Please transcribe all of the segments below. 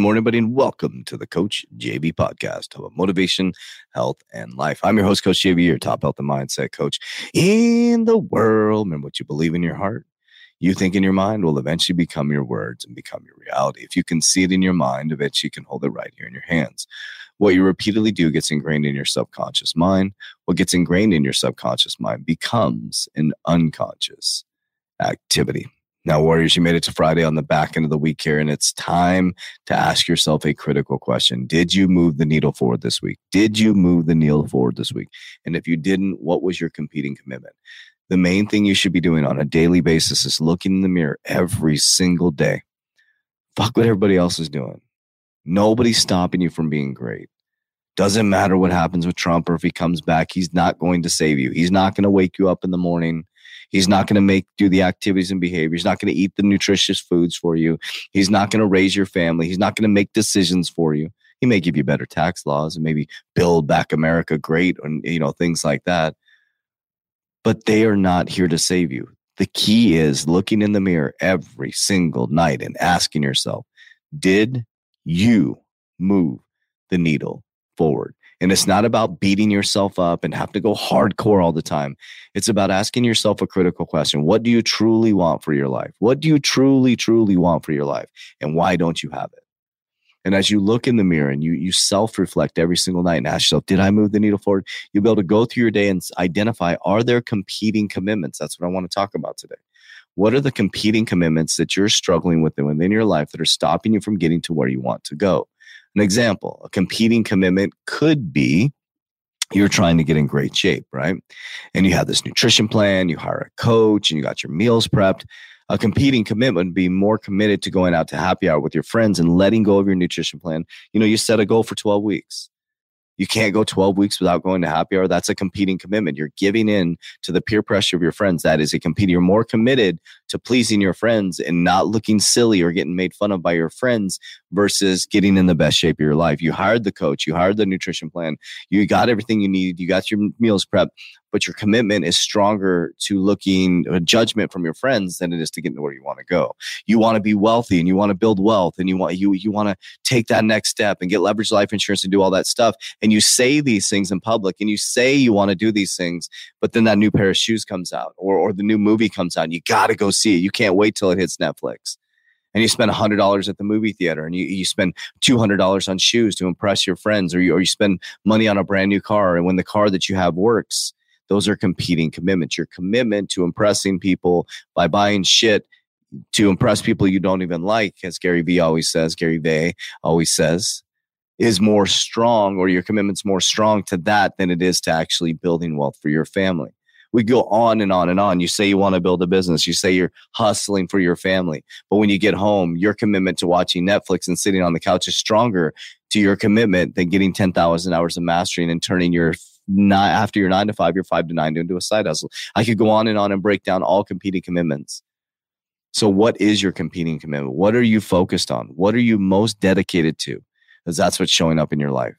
morning, everybody, and welcome to the Coach JV podcast about motivation, health, and life. I'm your host, Coach JV, your top health and mindset coach in the world. Remember what you believe in your heart you think in your mind will eventually become your words and become your reality. If you can see it in your mind, eventually you can hold it right here in your hands. What you repeatedly do gets ingrained in your subconscious mind. What gets ingrained in your subconscious mind becomes an unconscious activity. Now, Warriors, you made it to Friday on the back end of the week here, and it's time to ask yourself a critical question. Did you move the needle forward this week? Did you move the needle forward this week? And if you didn't, what was your competing commitment? the main thing you should be doing on a daily basis is looking in the mirror every single day. Fuck what everybody else is doing. Nobody's stopping you from being great. Doesn't matter what happens with Trump or if he comes back, he's not going to save you. He's not going to wake you up in the morning. He's not going to make do the activities and behavior. He's not going to eat the nutritious foods for you. He's not going to raise your family. He's not going to make decisions for you. He may give you better tax laws and maybe build back America great and you know things like that but they are not here to save you. The key is looking in the mirror every single night and asking yourself, did you move the needle forward? And it's not about beating yourself up and have to go hardcore all the time. It's about asking yourself a critical question. What do you truly want for your life? What do you truly, truly want for your life? And why don't you have it? And as you look in the mirror and you you self reflect every single night and ask yourself, did I move the needle forward? You'll be able to go through your day and identify are there competing commitments? That's what I want to talk about today. What are the competing commitments that you're struggling with within your life that are stopping you from getting to where you want to go? An example, a competing commitment could be you're trying to get in great shape, right? And you have this nutrition plan, you hire a coach, and you got your meals prepped a competing commitment would be more committed to going out to happy hour with your friends and letting go of your nutrition plan. You know, you set a goal for 12 weeks. You can't go 12 weeks without going to happy hour. That's a competing commitment. You're giving in to the peer pressure of your friends. That is a competing. You're more committed to pleasing your friends and not looking silly or getting made fun of by your friends versus getting in the best shape of your life. You hired the coach, you hired the nutrition plan, you got everything you need, you got your meals prep, but your commitment is stronger to looking a judgment from your friends than it is to getting to where you want to go. You want to be wealthy and you want to build wealth and you want you you want to take that next step and get leverage life insurance and do all that stuff. And you say these things in public and you say you want to do these things, but then that new pair of shoes comes out or or the new movie comes out you got to go see it. You can't wait till it hits Netflix and you spend $100 at the movie theater and you, you spend $200 on shoes to impress your friends or you, or you spend money on a brand new car and when the car that you have works those are competing commitments. Your commitment to impressing people by buying shit to impress people you don't even like, as Gary Vee always says, Gary Vee always says, is more strong, or your commitment's more strong to that than it is to actually building wealth for your family. We go on and on and on. You say you want to build a business. You say you're hustling for your family. But when you get home, your commitment to watching Netflix and sitting on the couch is stronger to your commitment than getting 10,000 hours of mastering and turning your after your nine to five, your five to nine into a side hustle. I could go on and on and break down all competing commitments. So, what is your competing commitment? What are you focused on? What are you most dedicated to? Because that's what's showing up in your life.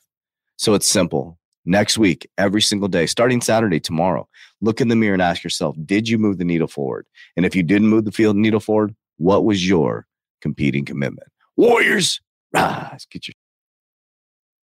So, it's simple. Next week, every single day, starting Saturday, tomorrow, look in the mirror and ask yourself, did you move the needle forward? And if you didn't move the field needle forward, what was your competing commitment? Warriors, rise, get your